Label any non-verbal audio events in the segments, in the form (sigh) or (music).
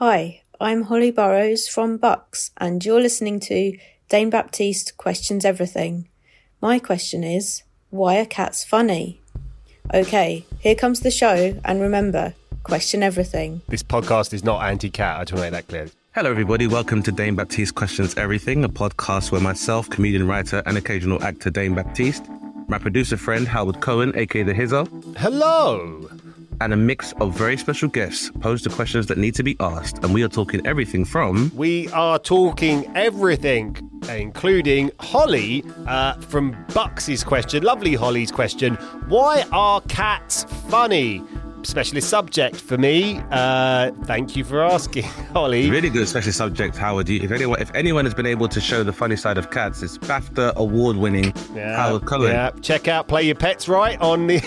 Hi, I'm Holly Burrows from Bucks, and you're listening to Dane Baptiste Questions Everything. My question is, why are cats funny? Okay, here comes the show, and remember, question everything. This podcast is not anti-cat. I just want to make that clear. Hello, everybody. Welcome to Dane Baptiste Questions Everything, a podcast where myself, comedian, writer, and occasional actor Dane Baptiste, my producer friend Howard Cohen, aka the Hizzo, Hello. And a mix of very special guests pose the questions that need to be asked. And we are talking everything from We are talking everything, including Holly uh, from Bucks's question. Lovely Holly's question. Why are cats funny? Specialist subject for me. Uh, thank you for asking, (laughs) Holly. really good specialist subject, Howard. If anyone, if anyone has been able to show the funny side of cats, it's BAFTA award-winning Howard Cohen. Yeah, check out Play Your Pets Right on the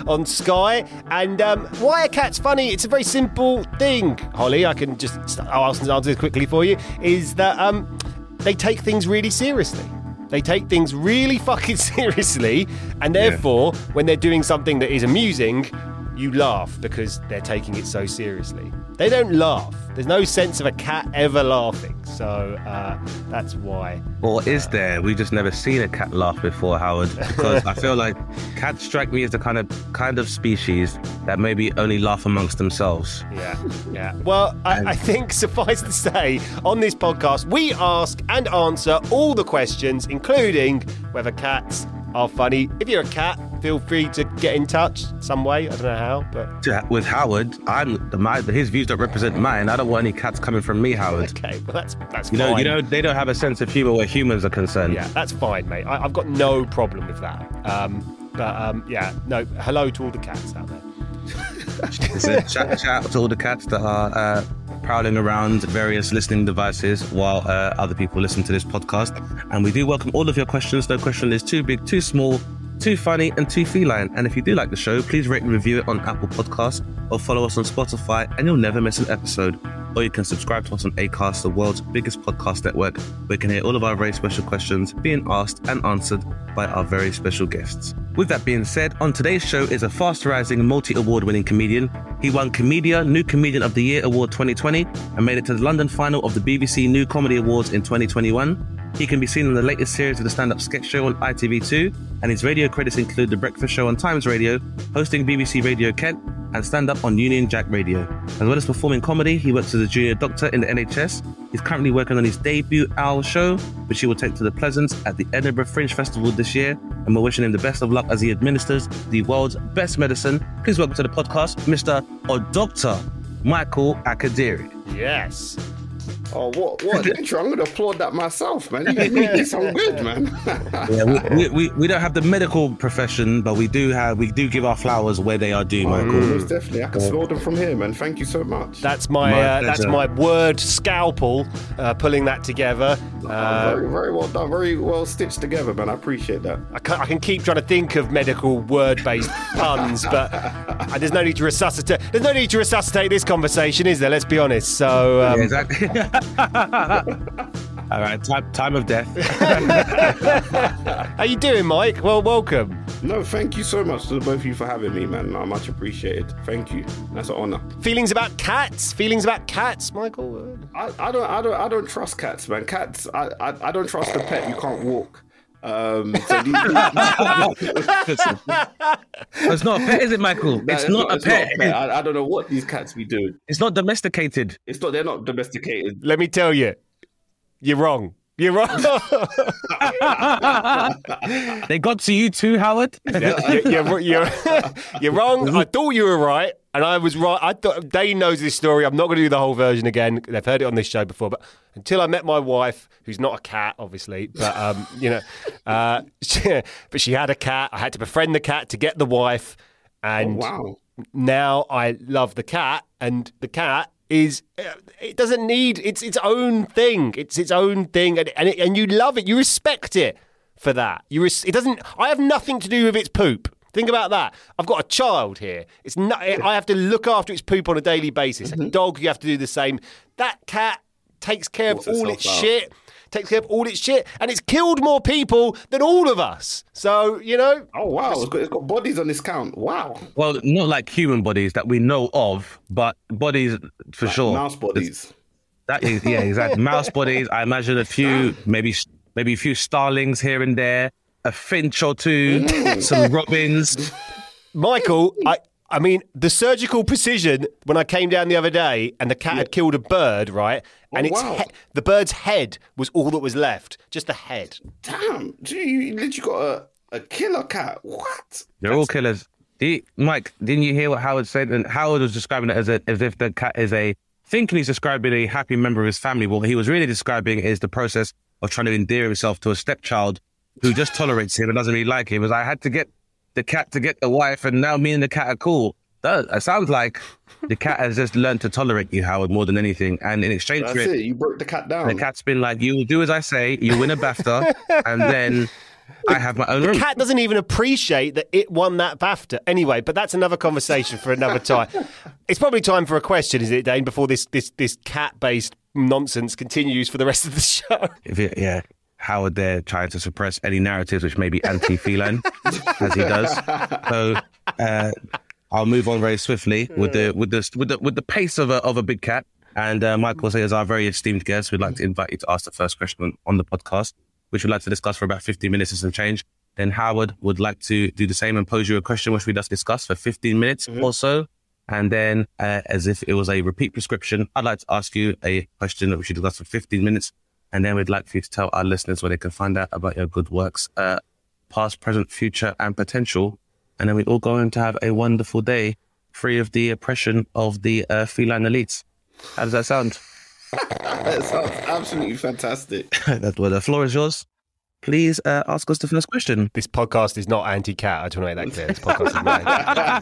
(laughs) on Sky. And um, why are cats funny? It's a very simple thing, Holly. I can just I'll answer this quickly for you. Is that um, they take things really seriously. They take things really (laughs) fucking seriously, and therefore, when they're doing something that is amusing, you laugh because they're taking it so seriously. They don't laugh. There's no sense of a cat ever laughing. So uh, that's why. Or is there? We've just never seen a cat laugh before, Howard. Because I feel like (laughs) cats strike me as the kind of kind of species that maybe only laugh amongst themselves. Yeah, yeah. Well, I, I think (laughs) suffice to say, on this podcast, we ask and answer all the questions, including whether cats are funny. If you're a cat, feel free to get in touch some way. I don't know how, but With Howard, I'm the my his views don't represent mine. I don't want any cats coming from me, Howard. okay. Well, that's that's You know, you know, they don't have a sense of humor where humans are concerned. Yeah, that's fine, mate. I, I've got no problem with that. Um, but um, yeah, no. Hello to all the cats out there. So shout, shout out to all the cats that are uh, prowling around various listening devices while uh, other people listen to this podcast. And we do welcome all of your questions. No question is too big, too small, too funny, and too feline. And if you do like the show, please rate and review it on Apple Podcasts or follow us on Spotify, and you'll never miss an episode. Or you can subscribe to us on Acast, the world's biggest podcast network, where you can hear all of our very special questions being asked and answered by our very special guests. With that being said, on today's show is a fast rising, multi award winning comedian. He won Komedia New Comedian of the Year Award 2020 and made it to the London final of the BBC New Comedy Awards in 2021. He can be seen in the latest series of the stand up sketch show on ITV2, and his radio credits include The Breakfast Show on Times Radio, hosting BBC Radio Kent, and stand up on Union Jack Radio. As well as performing comedy, he works as a junior doctor in the NHS. He's currently working on his debut Owl show, which he will take to the Pleasance at the Edinburgh Fringe Festival this year. And we're wishing him the best of luck as he administers the world's best medicine. Please welcome to the podcast, Mr. or Dr. Michael Akadiri. Yes. Oh, what what an intro! I'm gonna applaud that myself, man. You made me sound good, man. (laughs) Yeah, we, we, we, we don't have the medical profession, but we do have we do give our flowers where they are due, Michael. Most definitely, I can smell them from here, man. Thank you so much. That's my, My uh, that's my word scalpel uh, pulling that together. Uh, very, very well done, very well stitched together, man. I appreciate that. I can, I can keep trying to think of medical word-based (laughs) puns, but uh, there's no need to resuscitate. There's no need to resuscitate this conversation, is there? Let's be honest. So, um, Yeah, exactly. (laughs) All right, time, time of death. how you doing, Mike? Well, welcome. No, thank you so much to both of you for having me, man. I much appreciated. Thank you. That's an honor. Feelings about cats? Feelings about cats, Michael? I, I don't, I don't, I don't trust cats, man. Cats, I, I, I don't trust a pet you can't walk. Um, (laughs) so these, it's not a pet, is it, Michael? It's not a pet. I, I don't know what these cats be doing. It's not domesticated. It's not. They're not domesticated. Let me tell you, you're wrong. You're wrong. (laughs) They got to you too, Howard. you're, you're, you're, (laughs) you're wrong. I thought you were right, and I was right. I thought Dane knows this story. I'm not going to do the whole version again. They've heard it on this show before, but until I met my wife, who's not a cat, obviously, but um, (laughs) you know, uh, she, but she had a cat. I had to befriend the cat to get the wife. and Oh, wow. now I love the cat, and the cat is uh, it doesn't need it's its own thing. It's its own thing, and and, it, and you love it. You respect it for that. You res- it doesn't. I have nothing to do with its poop. Think about that. I've got a child here. It's not. I have to look after its poop on a daily basis. A mm-hmm. dog, you have to do the same. That cat takes care of all its out. shit. Takes care of all its shit, and it's killed more people than all of us. So you know, Oh wow, it's got, it's got bodies on this count. Wow, Well, not like human bodies that we know of, but bodies for sure. mouse bodies. That is, yeah, exactly. Mouse bodies. I imagine a few, (laughs) maybe maybe a few starlings here and there, a finch or two, mm. some robins. Michael, I, I mean, the surgical precision when I came down the other day and the cat had killed a bird, right? Oh, and Oh, its wow. he- the bird's head was all that was left, just the head. Damn, gee, you literally got a, a killer cat. What? They're all killers. Did, Mike, didn't you hear what Howard said? And Howard was describing it as a, as if the cat is a thinking he's describing a happy member of his family. What he was really describing is the process of trying to endear himself to a stepchild who just tolerates him and doesn't really like him. It was I had to get the cat to get the wife, and now me and the cat are cool. That it sounds like the cat has just learned to tolerate you, Howard, more than anything. And in exchange That's for it, it. You broke the cat down. the cat's been like, "You will do as I say. You win a BAFTA, and (laughs) then I have my own room." Cat doesn't even appreciate that it won that BAFTA. Anyway, but that's another conversation for another time. (laughs) it's probably time for a question, is it, Dane? Before this this this cat based nonsense continues for the rest of the show. if it, yeah, Howard there trying to suppress any narratives which may be anti-feline, (laughs) as he does. So uh, I'll move on very swiftly with the with the with the with the pace of a of a big cat. And uh, Michael say, as our very esteemed guest, we'd like to invite you to ask the first question on, the podcast, which we'd like to discuss for about 15 minutes and some change. Then Howard would like to do the same and pose you a question, which we just discussed for 15 minutes or so. And then, uh, as if it was a repeat prescription, I'd like to ask you a question that we should discuss for 15 minutes. And then we'd like for you to tell our listeners where they can find out about your good works, uh, past, present, future, and potential. And then we all go on to have a wonderful day free of the oppression of the uh, feline elites. How does that sound? (laughs) That sounds absolutely fantastic. (laughs) That's well, the floor is yours. Please uh, ask us the first question. This podcast is not anti cat. I just want to make that clear. This podcast is not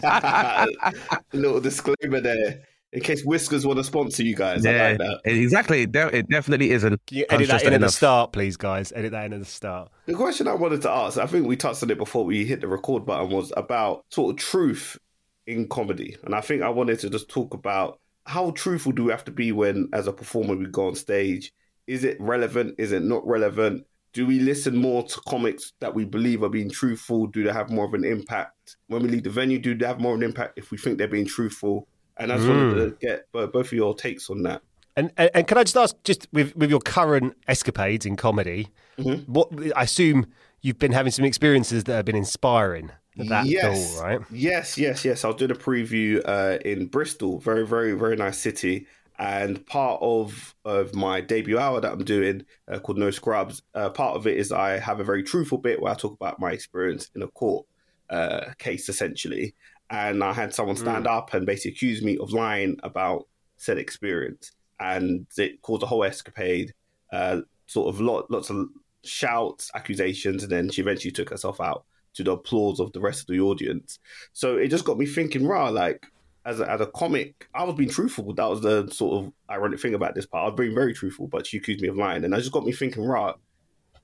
anti (laughs) Little disclaimer there, in case Whiskas want to sponsor you guys. I like that. exactly. It de- it definitely isn't. Can you edit that stress in at the start, please, guys? Edit that in at the start. The question I wanted to ask, I think we touched on it before we hit the record button, was about sort of truth in comedy. And I think I wanted to just talk about how truthful do we have to be when, as a performer, we go on stage? Is it relevant? Is it not relevant? Do we listen more to comics that we believe are being truthful? Do they have more of an impact? When we leave the venue, do they have more of an impact if we think they're being truthful? And I just wanted to get both of your takes on that. And, and and can I just ask, just with with your current escapades in comedy, Mm-hmm. what I assume you've been having some experiences that have been inspiring. at That yes, all, right? Yes, yes, yes. I'll do a preview uh, in Bristol. Very, very, very nice city. And part of of my debut hour that I'm doing uh, called No Scrubs, uh, part of it is I have a very truthful bit where I talk about my experience in a court uh, case, essentially. And I had someone stand up and basically accuse me of lying about said experience, and it caused a whole escapade. Uh, sort of lot, lots of shouts, accusations, and then she eventually took herself out to the applause of the rest of the audience. So it just got me thinking, rah, like as a, as a comic, I was being truthful. That was the sort of ironic thing about this part. I was being very truthful, but she accused me of lying, and that just got me thinking, right?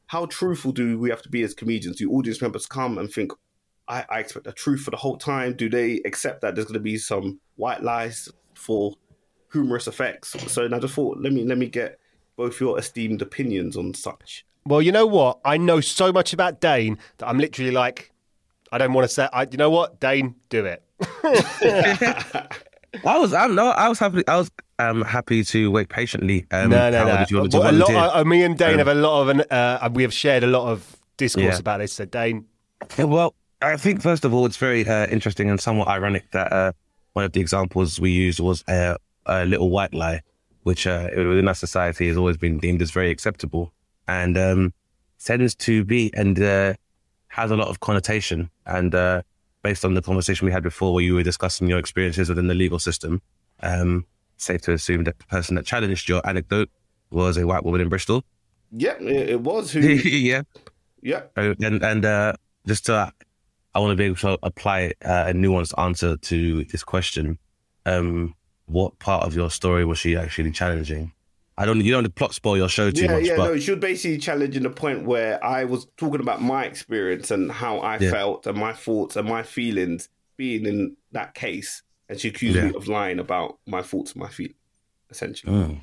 how truthful do we have to be as comedians? Do audience members come and think, I, I expect the truth for the whole time? Do they accept that there's going to be some white lies for humorous effects? So and I just thought, let me let me get both your esteemed opinions on such. Well, you know what? I know so much about Dane that I'm literally like, I don't want to say. I, you know what, Dane, do it. (laughs) I was, I'm no, I was happy. I was um, happy to wait patiently. Um, no, no, no. If you wanted to Well, a lot, volunteer. uh, me and Dane Um, have a lot of, an, uh, we have shared a lot of discourse Yeah. about this. So, Dane, Yeah, well, I think first of all, it's very uh, interesting and somewhat ironic that uh, one of the examples we used was a, a little white lie, which uh, within our society has always been deemed as very acceptable and um, tends to be and uh, has a lot of connotation. And uh, based on the conversation we had before, where you were discussing your experiences within the legal system, um, safe to assume that the person that challenged your anecdote was a white woman in Bristol. Yeah, it, was who. (laughs) yeah. yeah, and and uh, just to I want to be able to apply uh, a nuanced answer to this question. Um, what part of your story was she actually challenging? I don't. You don't want to plot spoil your show too yeah, much. yeah, but no, she was basically challenging the point where I was talking about my experience and how I Yeah. felt and my thoughts and my feelings being in that case, and she accused Yeah. me of lying about my thoughts and my feelings, essentially. Mm.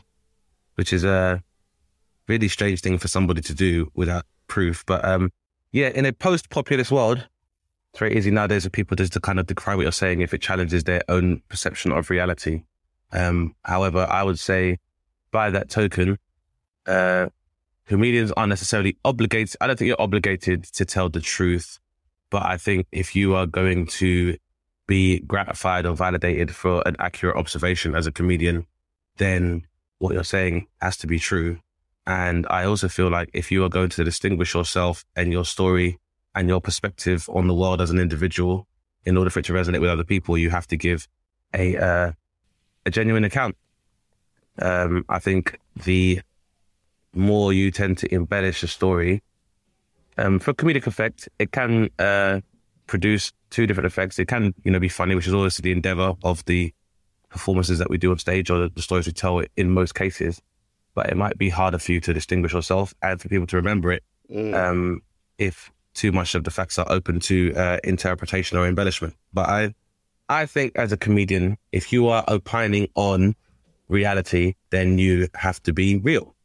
which is a really strange thing for somebody to do without proof. But um, yeah, in a post-populist world, it's very easy nowadays for people just to kind of decry what you're saying if it challenges their own perception of reality. Um, however, I would say by that token, uh, comedians aren't necessarily obligated. I don't think you're obligated to tell the truth, but I think if you are going to be gratified or validated for an accurate observation as a comedian, then what you're saying has to be true. And I also feel like if you are going to distinguish yourself and your story and your perspective on the world as an individual, in order for it to resonate with other people, you have to give a uh, a genuine account. Um, I think the more you tend to embellish a story, um, for comedic effect, it can uh, produce two different effects. It can, you know, be funny, which is always the endeavor of the performances that we do on stage or the, stories we tell in most cases. But it might be harder for you to distinguish yourself and for people to remember it Mm. um, if too much of the facts are open to uh, interpretation or embellishment. But I, I think as a comedian, if you are opining on reality, then you have to be real.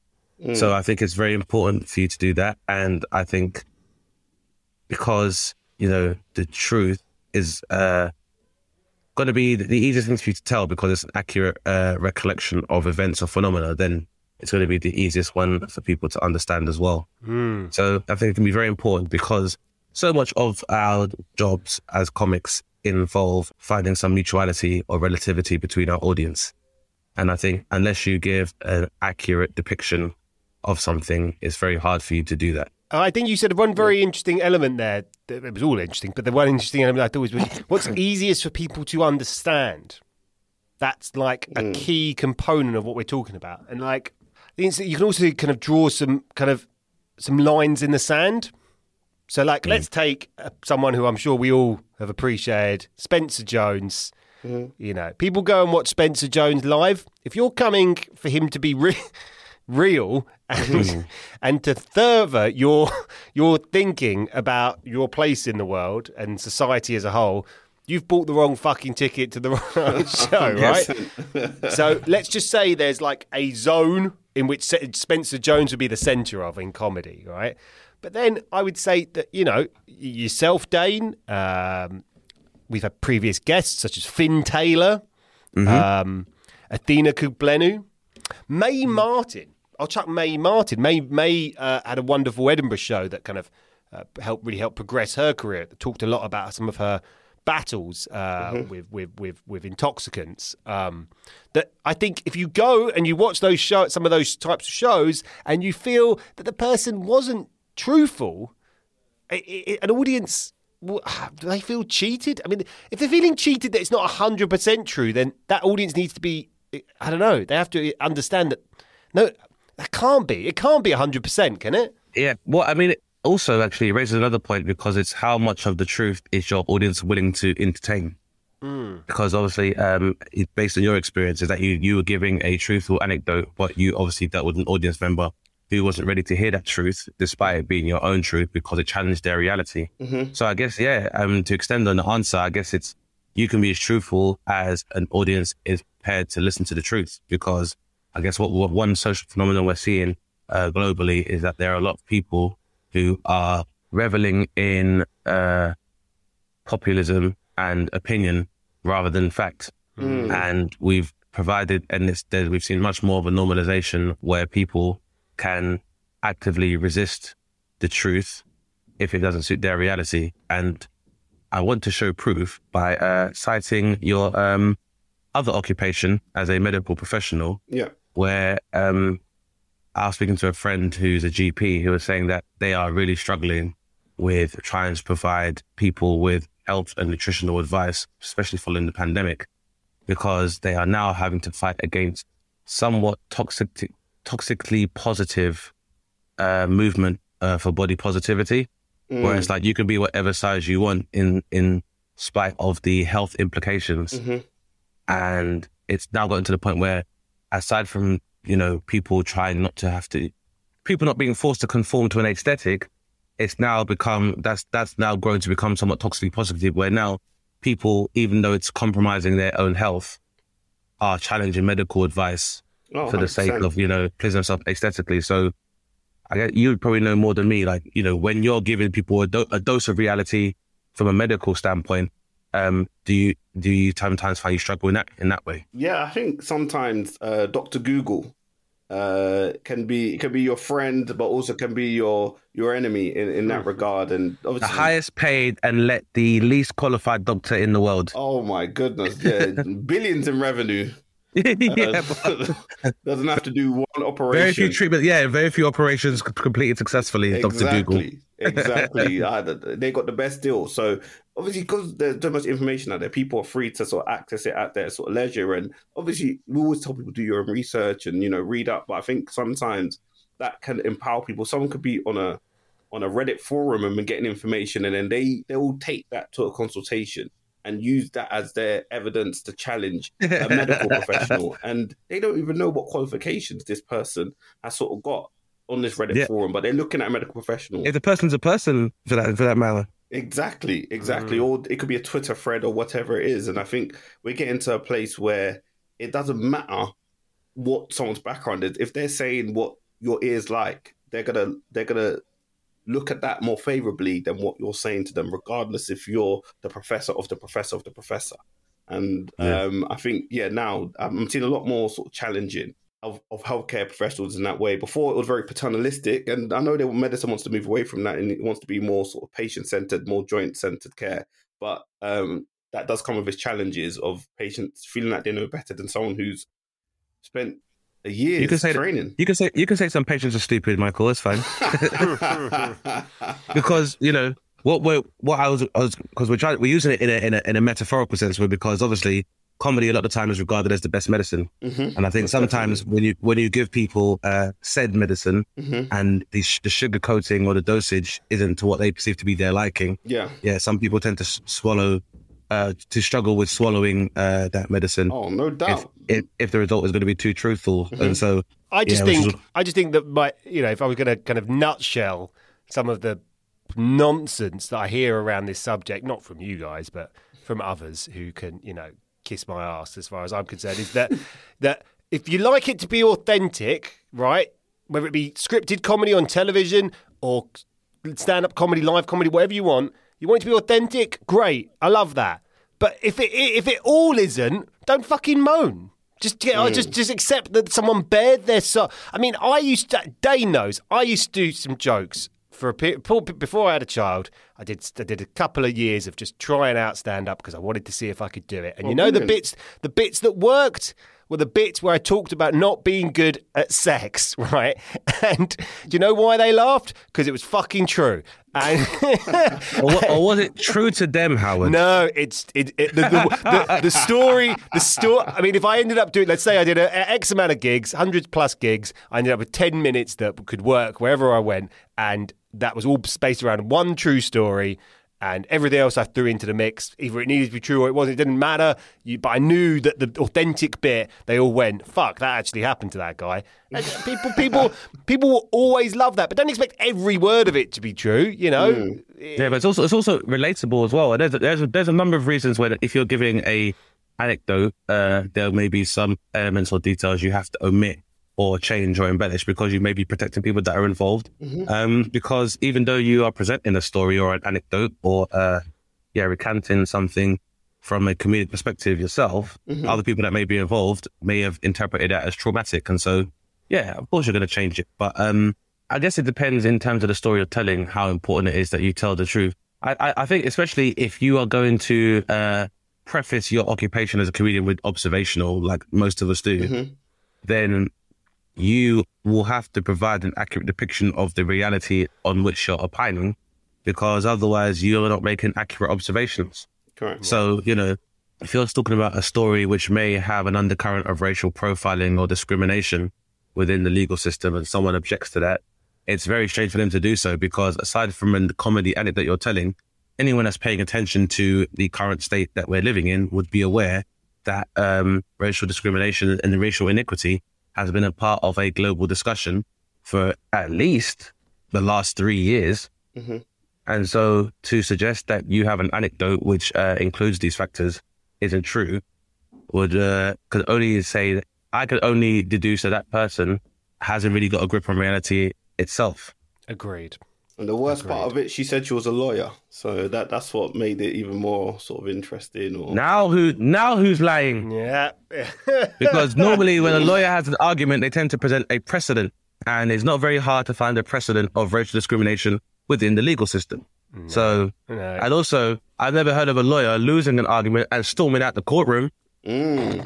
Mm. So I think it's very important for you to do that. And I think because, you know, the truth is uh, going to be the, the easiest thing for you to tell because it's an accurate uh, recollection of events or phenomena, then it's going to be the easiest one for people to understand as well. Mm. So I think it can be very important because so much of our jobs as comics involve finding some mutuality or relativity between our audience. And I think unless you give an accurate depiction of something, it's very hard for you to do that. I think you said one very interesting element there. It was all interesting, but the one interesting element I thought was what's (laughs) easiest for people to understand. That's like a key component of what we're talking about, and like I think it's- you can also kind of draw some kind of some lines in the sand. So, like, let's take uh, someone who I'm sure we all have appreciated, Spencer Jones. You know, people go and watch Spencer Jones live. If you're coming for him to be re- (laughs) real and and to further your your thinking about your place in the world and society as a whole, you've bought the wrong fucking ticket to the (laughs) wrong (laughs) show, right? so let's just say there's like a zone in which Spencer Jones would be the centre of in comedy, right? But then I would say that you know yourself, Dane. Um, we've had previous guests such as Fin Taylor, um, Athena Kugblenu, Mae Martin. I'll chuck Mae Martin. Mae Mae uh, had a wonderful Edinburgh show that kind of uh, helped really help progress her career. Talked a lot about some of her battles uh, with, with with with intoxicants. Um, that I think if you go and you watch those show some of those types of shows and you feel that the person wasn't truthful, i- i- an audience do they feel cheated? I mean, if they're feeling cheated that it's not hundred percent true, then that audience needs to be. I don't know. They have to understand that. No, that can't be. It can't be hundred percent, can it? Yeah. Well, I mean, it also actually raises another point because it's how much of the truth is your audience willing to entertain. Because obviously, um, based on your experience, is that you you were giving a truthful anecdote, but you obviously dealt with an audience member who wasn't ready to hear that truth, despite it being your own truth, because it challenged their reality. So I guess, yeah, um, to extend on the answer, I guess it's you can be as truthful as an audience is prepared to listen to the truth. Because I guess what, what one social phenomenon we're seeing uh, globally is that there are a lot of people who are reveling in uh, populism and opinion rather than fact. And we've provided, and it's, we've seen much more of a normalization where people can actively resist the truth if it doesn't suit their reality. And I want to show proof by uh, citing your um, other occupation as a medical professional, Yeah. where um, I was speaking to a friend who's a GP who was saying that they are really struggling with trying to provide people with health and nutritional advice, especially following the pandemic, because they are now having to fight against somewhat toxic, toxically positive uh, movement uh, for body positivity. Mm. where it's like you can be whatever size you want in in spite of the health implications. Mhm. And it's now gotten to the point where, aside from you know people trying not to have to, people not being forced to conform to an aesthetic, it's now become that's that's now grown to become somewhat toxically positive. Where now people, even though it's compromising their own health, are challenging medical advice Oh, for the sake 100%. of you know pleasing themselves aesthetically. So I guess you probably know more than me. Like you know, when you're giving people a, do- a dose of reality from a medical standpoint, um, do you do you sometimes find you struggle in that in that way? Yeah, I think sometimes uh, Doctor Google uh, can be can be your friend, but also can be your your enemy in, in that regard. And The highest paid and let the least qualified doctor in the world. oh my goodness, yeah, (laughs) billions in revenue. (laughs) yeah, Uh, (laughs) doesn't have to do one operation. very few treatment. Yeah, very few operations completed successfully. Doctor Google. Exactly. Uh, (laughs) they got the best deal. So obviously, because there's so much information out there, people are free to sort of access it at their sort of leisure. And obviously, we always tell people do your own research and you know read up. But I think sometimes that can empower people. Someone could be on a on a Reddit forum and getting information, and then they they will take that to a consultation and use that as their evidence to challenge (laughs) a medical professional, and they don't even know what qualifications this person has sort of got on this Reddit Yeah. forum, but they're looking at a medical professional. If the person's a person for that for that matter. Exactly, exactly. Mm. Or it could be a Twitter thread or whatever it is. And I think we're getting to a place where it doesn't matter what someone's background is. If they're saying what your ears like, they're gonna they're gonna look at that more favorably than what you're saying to them, regardless if you're the professor of the professor of the professor. And Yeah. um, I think, yeah, now I'm seeing a lot more sort of challenging of, of healthcare professionals in that way. Before it was very paternalistic, and I know that medicine wants to move away from that and it wants to be more sort of patient centered, more joint centered care. But um, that does come with its challenges of patients feeling like they know better than someone who's spent a year You can say that- training. You can say you can say some patients are stupid, Michael. It's fine. (laughs) because you know what we what I was because we're trying we're using it in a, in a in a metaphorical sense because obviously comedy a lot of the time is regarded as the best medicine Mhm. and I think sometimes when you when you give people uh, said medicine Mhm. and the the sugar coating or the dosage isn't to what they perceive to be their liking Yeah. yeah some people tend to s- swallow uh, to struggle with swallowing uh, that medicine Oh, no doubt. if if the result is going to be too truthful and so I just Yeah, think is- I just think that my you know if I was going to kind of nutshell some of the nonsense that I hear around this subject, not from you guys, but from others who can you know kiss my ass as far as I'm concerned, is that (laughs) that if you like it to be authentic, right, whether it be scripted comedy on television or stand-up comedy, live comedy, whatever you want, you want it to be authentic, great, I love that. But if it if it all isn't, don't fucking moan. Just get, Hmm. just just accept that someone bared their soul. I mean, I used to. Dane knows. I used to do some jokes for a period before I had a child. I did I did a couple of years of just trying out stand up because I wanted to see if I could do it. And you know the bits the bits that worked were the bits where I talked about not being good at sex, (laughs) right? And do you know why they laughed? Because it was fucking true. And (laughs) or, or was it true to them Howard No, it's it, it the, the, the, the story. The story. I mean, if I ended up doing, let's say I did a, a X amount of gigs, hundreds plus gigs, I ended up with ten minutes that could work wherever I went, and that was all spaced around one true story. And everything else I threw into the mix, either it needed to be true or it wasn't. It didn't matter. You, but I knew that the authentic bit, they all went, "Fuck, that actually happened to that guy." And (laughs) people, people, people will always love that, but don't expect every word of it to be true. You know, Yeah, but it's also it's also relatable as well. And there's a, there's a, there's a number of reasons where if you're giving a anecdote, uh, there may be some elements or details you have to omit or change or embellish because you may be protecting people that are involved. Um, because even though you are presenting a story or an anecdote or uh, yeah, recanting something from a comedic perspective yourself, other people that may be involved may have interpreted that as traumatic, and so yeah, of course you're going to change it. But um, I guess it depends in terms of the story you're telling, how important it is that you tell the truth. I, I, I think especially if you are going to uh, preface your occupation as a comedian with observational, like most of us do, then you will have to provide an accurate depiction of the reality on which you're opining, because otherwise you're not making accurate observations. Correct. So, you know, if you're talking about a story which may have an undercurrent of racial profiling or discrimination within the legal system and someone objects to that, it's very strange for them to do so because aside from the comedy anecdote that you're telling, anyone that's paying attention to the current state that we're living in would be aware that um, racial discrimination and the racial inequity has been a part of a global discussion for at least the last three years. Mhm. And so to suggest that you have an anecdote which uh, includes these factors isn't true would uh, could only say that I could only deduce that that person hasn't really got a grip on reality itself. Agreed. And the worst part of it, she said she was a lawyer, so that that's what made it even more sort of interesting. Or Now who now who's lying? Yeah. (laughs) Because normally when a lawyer has an argument, they tend to present a precedent, and it's not very hard to find a precedent of racial discrimination within the legal system. So, No. and also, I've never heard of a lawyer losing an argument and storming out the courtroom. Mm.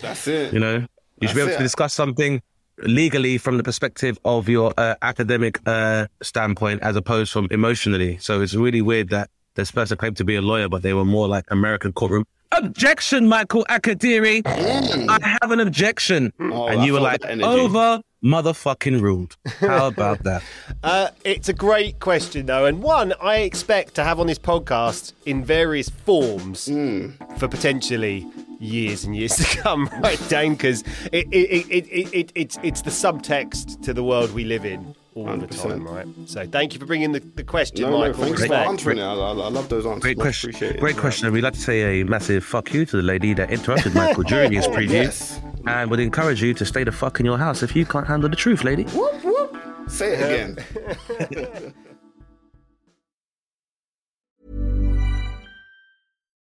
that's it. You know, you should be That's able to discuss something legally from the perspective of your uh, academic uh, standpoint as opposed from emotionally. So it's really weird that this person claimed to be a lawyer, but they were more like American courtroom. Objection, Michael Akadiri. I have an objection. Oh, and you were like, over motherfucking ruled. How about that? (laughs) Uh, it's a great question, though, and one I expect to have on this podcast in various forms for potentially years and years (laughs) to come, right, Dane? Because it, it, it, it, it, it, it's, it's the subtext to the world we live in all the 100%. time, right? So thank you for bringing the, the question, no, no, Michael. thanks for answering it. I, I, I love those answers. Great Much question. appreciated. Great question. And we'd like to say a massive fuck you to the lady that interrupted Michael during his (laughs) oh, preview. Yes. And would encourage you to stay the fuck in your house if you can't handle the truth, lady. Whoop, whoop. Say it again. (laughs)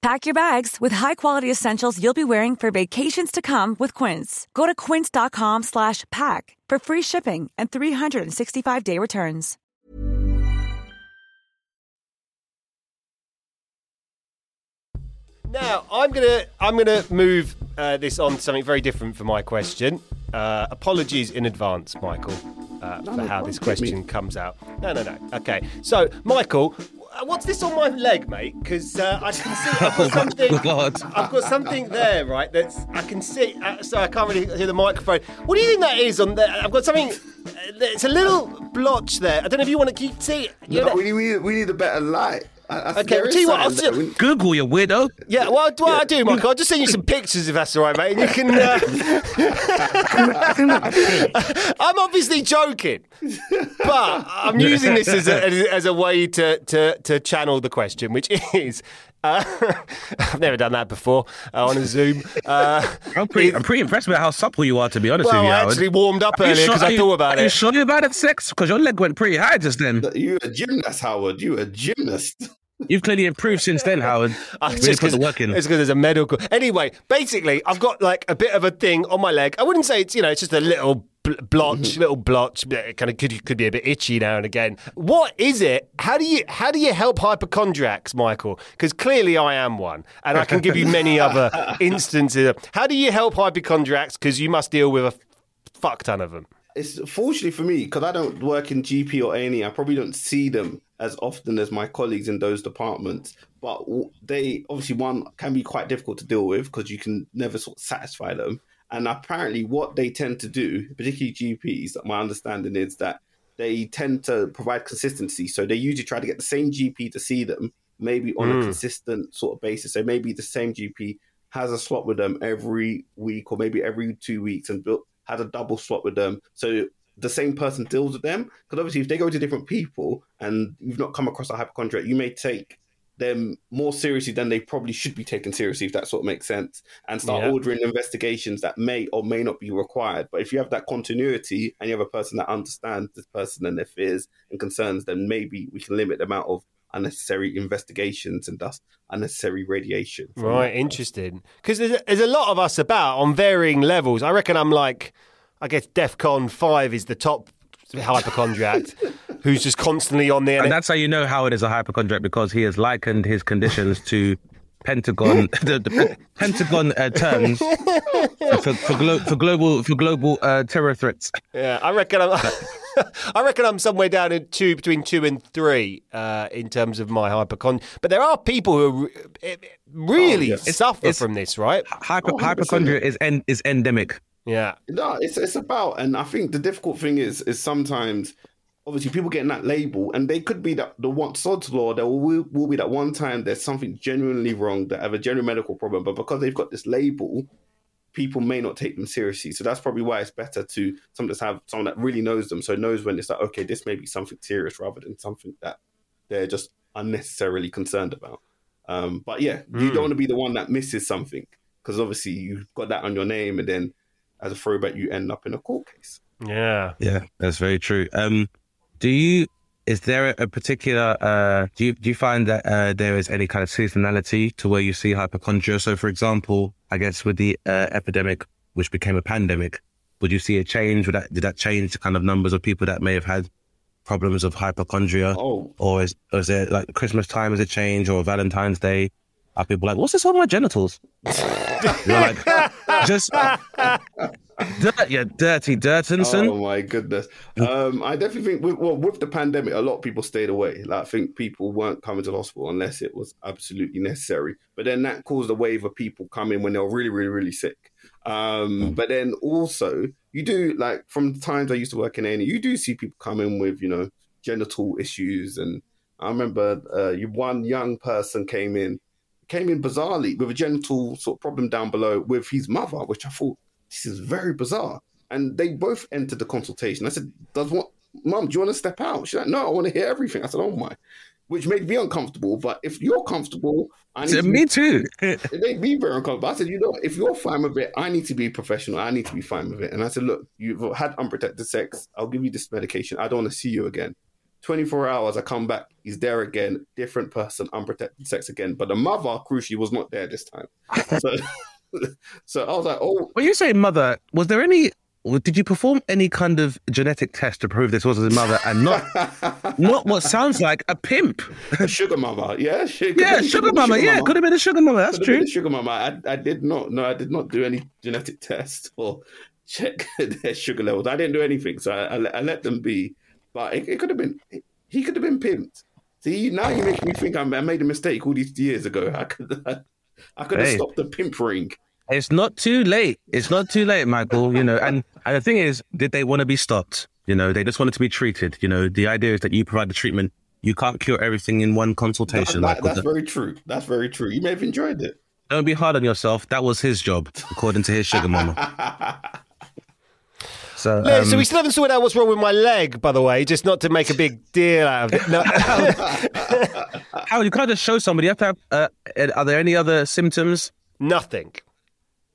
Pack your bags with high-quality essentials you'll be wearing for vacations to come with Quince. Go to quince.com slash pack for free shipping and 365-day returns. Now I'm gonna I'm gonna move uh, this on to something very different for my question. Uh, apologies in advance, Michael, uh, for no, how this question comes out. No, no, no. Okay, so Michael, what's this on my leg, mate? Because uh, I can see I've (laughs) got something. God. I've got something there, right? That's I can see. Uh, so I can't really hear the microphone. What do you think that is on there? I've got something. Uh, it's a little blotch there. I don't know if you want to keep see. You No, we, need, we, need, we need a better light. I, I, Okay, there well, tell you what, I'll something see- there. Google, you weirdo. Yeah, well, what I do, Michael, I'll just send you some pictures if that's all right, mate, and you can. Uh... (laughs) I'm obviously joking, but I'm using this as a, as a way to, to, to channel the question, which is. Uh, (laughs) I've never done that before uh, on a Zoom. Uh, I'm pretty, I'm pretty impressed with how supple you are, to be honest well, with you, I Howard. actually warmed up Are you earlier sure- because are I you- thought about Are you it. sure about it, sex? Because your leg went pretty high just then. You're a gymnast, Howard. You're a gymnast. You've clearly improved since then, Howard. (laughs) I Really just put the 'cause- work in. It's because there's a medical. Anyway, basically, I've got like a bit of a thing on my leg. I wouldn't say it's you know, it's just a little bl- blotch, Mm-hmm. little blotch. Kind of could could be a bit itchy now and again. What is it? How do you how do you help hypochondriacs, Michael? Because clearly I am one, and I can give you many (laughs) other instances. How do you help hypochondriacs? Because you must deal with a fuck ton of them. It's fortunately for me because I don't work in GP or A&E. I probably don't see them as often as my colleagues in those departments. But they obviously one can be quite difficult to deal with because you can never sort of satisfy them. And apparently, what they tend to do, particularly GPs, my understanding is that they tend to provide consistency. So they usually try to get the same GP to see them, maybe on a hmm. consistent sort of basis. So maybe the same GP has a slot with them every week or maybe every two weeks and built, had a double slot with them. So the same person deals with them. Because obviously, if they go to different people and you've not come across a hypochondriac, you may take them more seriously than they probably should be taken seriously, if that's what makes sense, and start Yeah. ordering investigations that may or may not be required. But if you have that continuity and you have a person that understands this person and their fears and concerns, then maybe we can limit the amount of unnecessary investigations and thus unnecessary radiation. Right, interesting. Because there's, there's a lot of us about on varying levels. I reckon I'm like, I guess DEFCON 5 is the top hypochondriac who's just constantly on there. And that's how you know Howard is a hypochondriac because he has likened his conditions to Pentagon, (laughs) the, the Pentagon uh, terms for, for, glo- for global for global uh, terror threats. Yeah, I reckon I'm. (laughs) I reckon I'm somewhere down in two between two and three uh, in terms of my hypochondria. But there are people who are, re- eh, really yeah. suffer it's- from this, right? 100%. hypochondria is en- is endemic. Yeah. No, it's it's about, and I think the difficult thing is is sometimes, obviously, people getting that label, and they could be that the one sod's law. There will, will be that one time there's something genuinely wrong, that have a general medical problem, but because they've got this label, people may not take them seriously. So that's probably why it's better to someone that's have someone that really knows them, so knows when it's like, okay, this may be something serious rather than something that they're just unnecessarily concerned about. Um, but yeah, you don't want to be the one that misses something because obviously you've got that on your name, and then as a throwback, you end up in a court case. Yeah. Yeah, that's very true. Um, do you? Is there a particular? Uh, do you do you find that uh, there is any kind of seasonality to where you see hypochondria? So, for example, I guess with the uh, epidemic, which became a pandemic, would you see a change? Would that did that change the kind of numbers of people that may have had problems of hypochondria? Oh, Or is, or is there like Christmas time is a change or Valentine's Day? Are people like, what's this on my genitals? (laughs) You're like, just dirt, yeah, dirty Dirtinson. Oh my goodness. Um, I definitely think with, well, with the pandemic, a lot of people stayed away. Like I think people weren't coming to the hospital unless it was absolutely necessary. But then that caused a wave of people coming when they were really, really, really sick. Um, but then also you do like from the times I used to work in A, you do see people coming with you know genital issues, and I remember uh, you one young person came in, came in bizarrely with a genital sort of problem down below with his mother, which I thought this is very bizarre. And they both entered the consultation. I said, "Does what, Mum? Do you want to step out?" She's like, "No, I want to hear everything." I said, "Oh my," which made me uncomfortable. But if you're comfortable, I need to me too. (laughs) (laughs) it made me very uncomfortable. I said, you know, if you're fine with it, I need to be professional. I need to be fine with it. And I said, look, you've had unprotected sex. I'll give you this medication. I don't want to see you again. 24 hours, I come back. He's there again. Different person, unprotected sex again. But the mother, crucially, was not there this time. (laughs) So, (laughs) so I was like, oh, When you say mother, was there any? Did you perform any kind of genetic test to prove this was his mother and not (laughs) not what sounds like a pimp? a sugar mama. Yeah, sugar, Yeah, sugar mama. Yeah, could have been a sugar mama. That's Could true. sugar mama. I, I did not. No, I did not do any genetic test or check their sugar levels. I didn't do anything, so I, I, I let them be. But it, it could have been. He could have been pimped. See, now you make me think I'm, I made a mistake all these years ago. I could. I, could have Hey. stopped the pimp ring. It's not too late. It's not too late, Michael. You know, and, and the thing is, did they want to be stopped? You know, they just wanted to be treated. You know, the idea is that you provide the treatment. You can't cure everything in one consultation. that- Michael. that's very true. That's very true. You may have enjoyed it. Don't be hard on yourself. That was his job, according to his sugar mama. (laughs) So, um, so we still haven't sorted out what's wrong with my leg, by the way, just not to make a big deal out of it. No. (laughs) how you can't just show somebody. You have to have. Uh, are there any other symptoms? Nothing.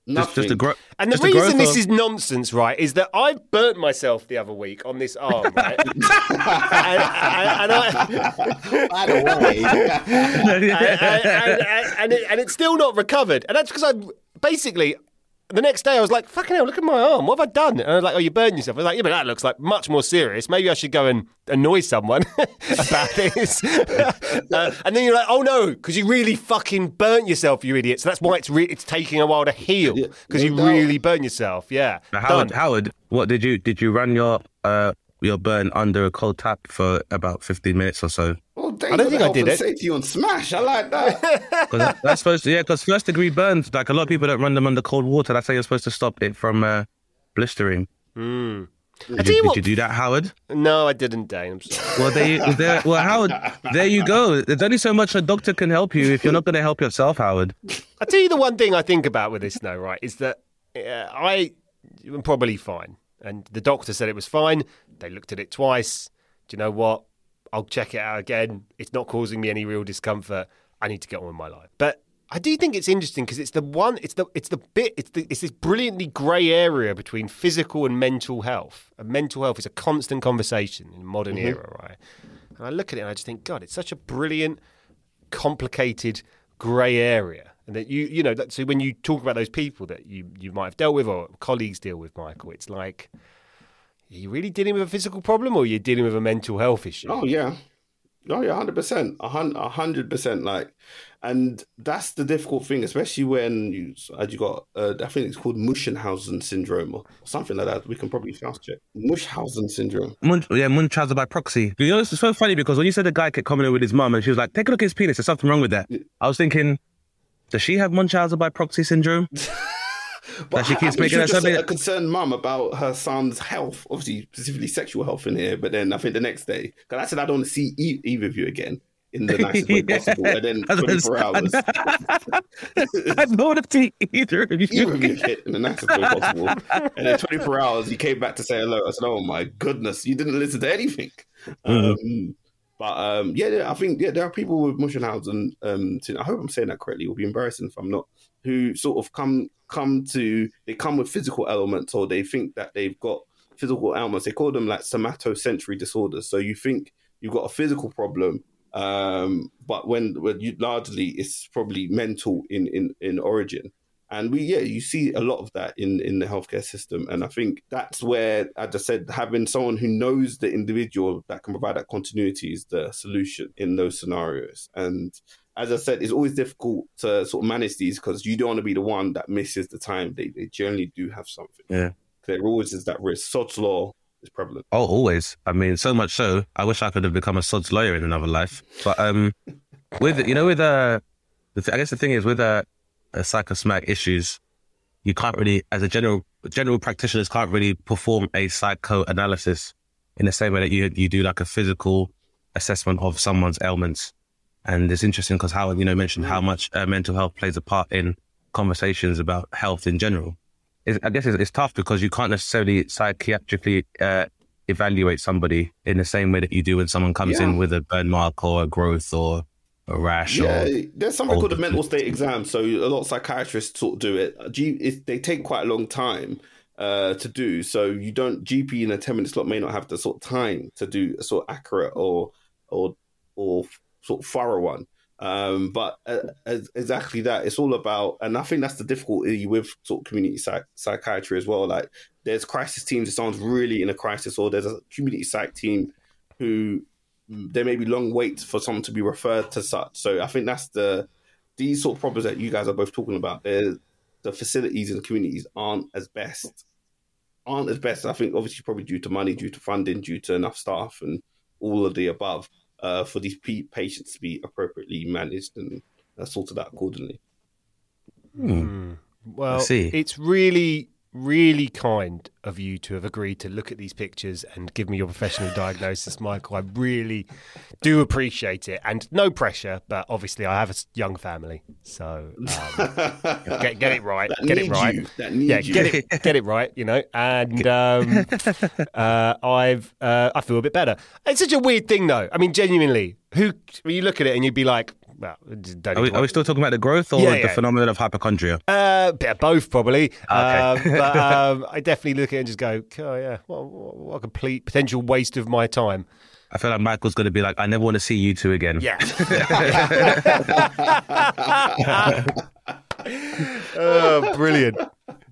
Nothing. just a gro- And the just reason growth this of- is nonsense, right, is that I burnt myself the other week on this arm, right? (laughs) and, and, and I, By the way, and, and, and, and, it, and it's still not recovered. And that's because I basically the next day I was like, "Fucking hell, look at my arm. What have I done?" And I was like, "Oh, you burned yourself." I was like, "Yeah, but that looks like much more serious. Maybe I should go and annoy someone (laughs) about this." (laughs) uh, and then you're like, "Oh no, because you really fucking burnt yourself, you idiot." So that's why it's re- it's taking a while to heal because you really burn yourself. Yeah, Now, Howard, Howard, what did you did you run your uh your burn under a cold tap for about fifteen minutes or so? oh, I don't think I did it. Say to you on Smash. I like that. (laughs) Cause that's supposed to yeah, because first degree burns, like a lot of people don't run them under cold water. That's how you're supposed to stop it from uh, blistering. I Did, tell you, you did what. you do that, Howard? No, I didn't, Dane. I'm sorry. Well, there, you, there, well, Howard, there you go. There's only so much a doctor can help you if you're not going to help yourself, Howard. I tell you the one thing I think about with this now, right, is that uh, I am probably fine, and the doctor said it was fine. They looked at it twice. Do you know what? I'll check it out again. It's not causing me any real discomfort. I need to get on with my life. But I do think it's interesting because it's the one, it's the, it's the bit, it's the, it's this brilliantly grey area between physical and mental health. And mental health is a constant conversation in modern Mm-hmm. era, right? And I look at it and I just think, God, it's such a brilliant, complicated grey area. And that you, you know, that, so when you talk about those people that you, you might have dealt with or colleagues deal with, Michael, it's like, are you really dealing with a physical problem or you're dealing with a mental health issue? Oh yeah, oh yeah, hundred percent, a hundred percent. Like, and that's the difficult thing, especially when you, as you got, uh, I think it's called Muschenhausen syndrome or something like that. We can probably fast check Muschhausen syndrome. Mun- yeah, Munchausen by proxy. You know, it's so funny because when you said the guy kept coming in with his mum and she was like, take a look at his penis, there's something wrong with that. I was thinking, does she have Munchausen by proxy syndrome? (laughs) But she keeps making just a concerned mum about her son's health, obviously specifically sexual health in here. But then I think the next day, because I said I don't want to see e- either of you again in the nicest way (laughs) possible, and then 24 hours. I don't (laughs) want to see either of either you. of you hit in the nicest way possible. And then 24 hours, you came back to say hello. I said, "Oh my goodness, you didn't listen to anything." Um, but um, yeah, I think yeah, there are people with Muschenhausen. Um, I hope I'm saying that correctly. It will be embarrassing if I'm not. Who sort of come come to they come with physical elements, or they think that they've got physical ailments. They call them like somatosensory disorders. So you think you've got a physical problem, um, but when, when you largely it's probably mental in, in, in origin. And we, yeah, you see a lot of that in, in the healthcare system. And I think that's where, as I said, having someone who knows the individual that can provide that continuity is the solution in those scenarios. And as I said, it's always difficult to sort of manage these because you don't want to be the one that misses the time. They, they generally do have something. Yeah. There always is that risk. Sod's law is prevalent. Oh, always. I mean, so much so, I wish I could have become a sod's lawyer in another life. But um, with you know, with uh, the th- I guess the thing is with uh, uh psychosomatic issues, you can't really, as a general general practitioners, can't really perform a psychoanalysis in the same way that you you do like a physical assessment of someone's ailments. And it's interesting because how you know mentioned how much uh, mental health plays a part in conversations about health in general. It's, I guess it's, it's tough because you can't necessarily psychiatrically uh, evaluate somebody in the same way that you do when someone comes Yeah. in with a burn mark or a growth or a rash. Yeah, there's something called a mental state exam. So a lot of psychiatrists sort of do it. G, it they take quite a long time uh, to do. So you don't GP in a ten minute slot may not have the sort of time to do a sort of accurate or or or sort of thorough one. Um, but uh, as- exactly that, it's all about, and I think that's the difficulty with sort of community psych- psychiatry as well. Like, there's crisis teams if someone's really in a crisis, or there's a community psych team who there may be long waits for someone to be referred to such. So I think that's the these sort of problems that you guys are both talking about. They're, the facilities in the communities aren't as best, aren't as best. I think obviously probably due to money, due to funding, due to enough staff, and all of the above. Uh, for these p- patients to be appropriately managed and uh, sorted out accordingly. Well, see. it's really, really kind of you to have agreed to look at these pictures and give me your professional (laughs) diagnosis, Michael. I really do appreciate it, and no pressure. But obviously, I have a young family, so um, (laughs) get get it right, That get it right. you. That needs yeah, you. get it get it right. You know, and um, uh, I've uh, I feel a bit better. It's such a weird thing, though. I mean, genuinely, who when you look at it and you'd be like, well, are, we, are we still talking about the growth or Yeah, the yeah. phenomenon of hypochondria? uh, bit of both, probably. Um, Okay. but (laughs) um, I definitely look at it and just go, oh, yeah, what, what, what a complete potential waste of my time. I feel like Michael's going to be like, I never want to see you two again. Yeah. (laughs) (laughs) oh, brilliant.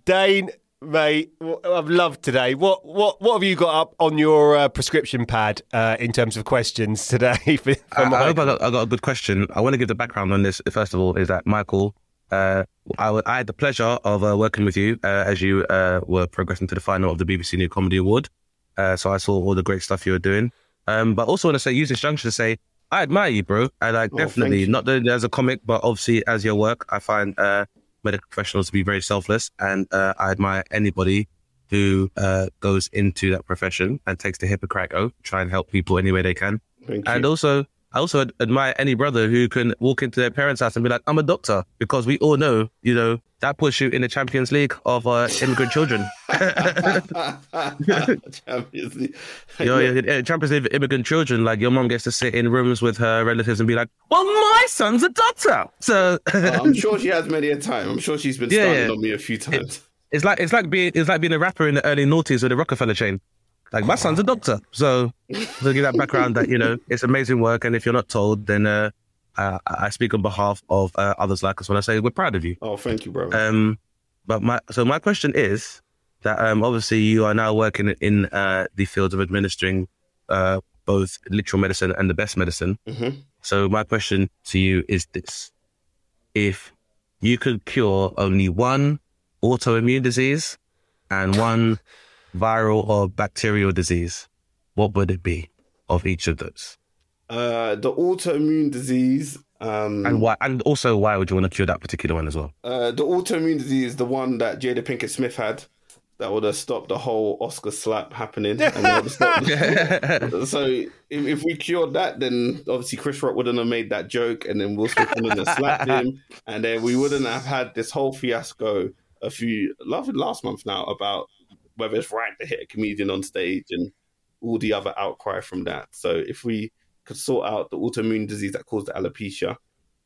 Dane, mate, I've loved today. What what what have you got up on your uh, prescription pad uh, in terms of questions today? (laughs) For, for I, I hope I got, I got a good question. I want to give the background on this. First of all, is that Michael, uh, I, w- I had the pleasure of uh, working with you uh, as you uh, were progressing to the final of the BBC New Comedy Award. Uh, so I saw all the great stuff you were doing. Um, but also want to say, use this juncture to say, I admire you, bro. I like Oh, definitely not that as a comic, but obviously as your work, I find uh, medical professionals to be very selfless, and uh, I admire anybody who uh, goes into that profession and takes the Hippocratic oath, try and help people any way they can. Thank you. And also, I also ad- admire any brother who can walk into their parents' house and be like, "I'm a doctor," because we all know, you know, that puts you in the Champions League of uh, immigrant children. (laughs) (laughs) Champions League. In Champions League of immigrant children. Like your mom gets to sit in rooms with her relatives and be like, "Well, my son's a doctor." So I'm (laughs) sure she has many a time. I'm sure she's been Yeah, starting yeah. on me a few times. it's like it's like being it's like being a rapper in the early noughties with a Rockefeller chain. Like my son's a doctor, so to give that background that you know (laughs) it's amazing work, and if you're not told, then uh, I, I speak on behalf of uh, others like us when I say we're proud of you. Oh, thank you, bro. Um, but my so my question is that um, obviously you are now working in uh, the fields of administering uh, both literal medicine and the best medicine. Mhm. So my question to you is this: If you could cure only one autoimmune disease and one (laughs) viral or bacterial disease, what would it be of each of those? Uh, the autoimmune disease. Um, And why? And also, why would you want to cure that particular one as well? Uh, the autoimmune disease, the one that Jada Pinkett Smith had, that would have stopped the whole Oscar slap happening. stopped- (laughs) so if, if we cured that, then obviously Chris Rock wouldn't have made that joke, and then Will Smith wouldn't have slapped him, and then we wouldn't have had this whole fiasco a few last month now about whether it's right to hit a comedian on stage and all the other outcry from that. So if we could sort out the autoimmune disease that caused the alopecia,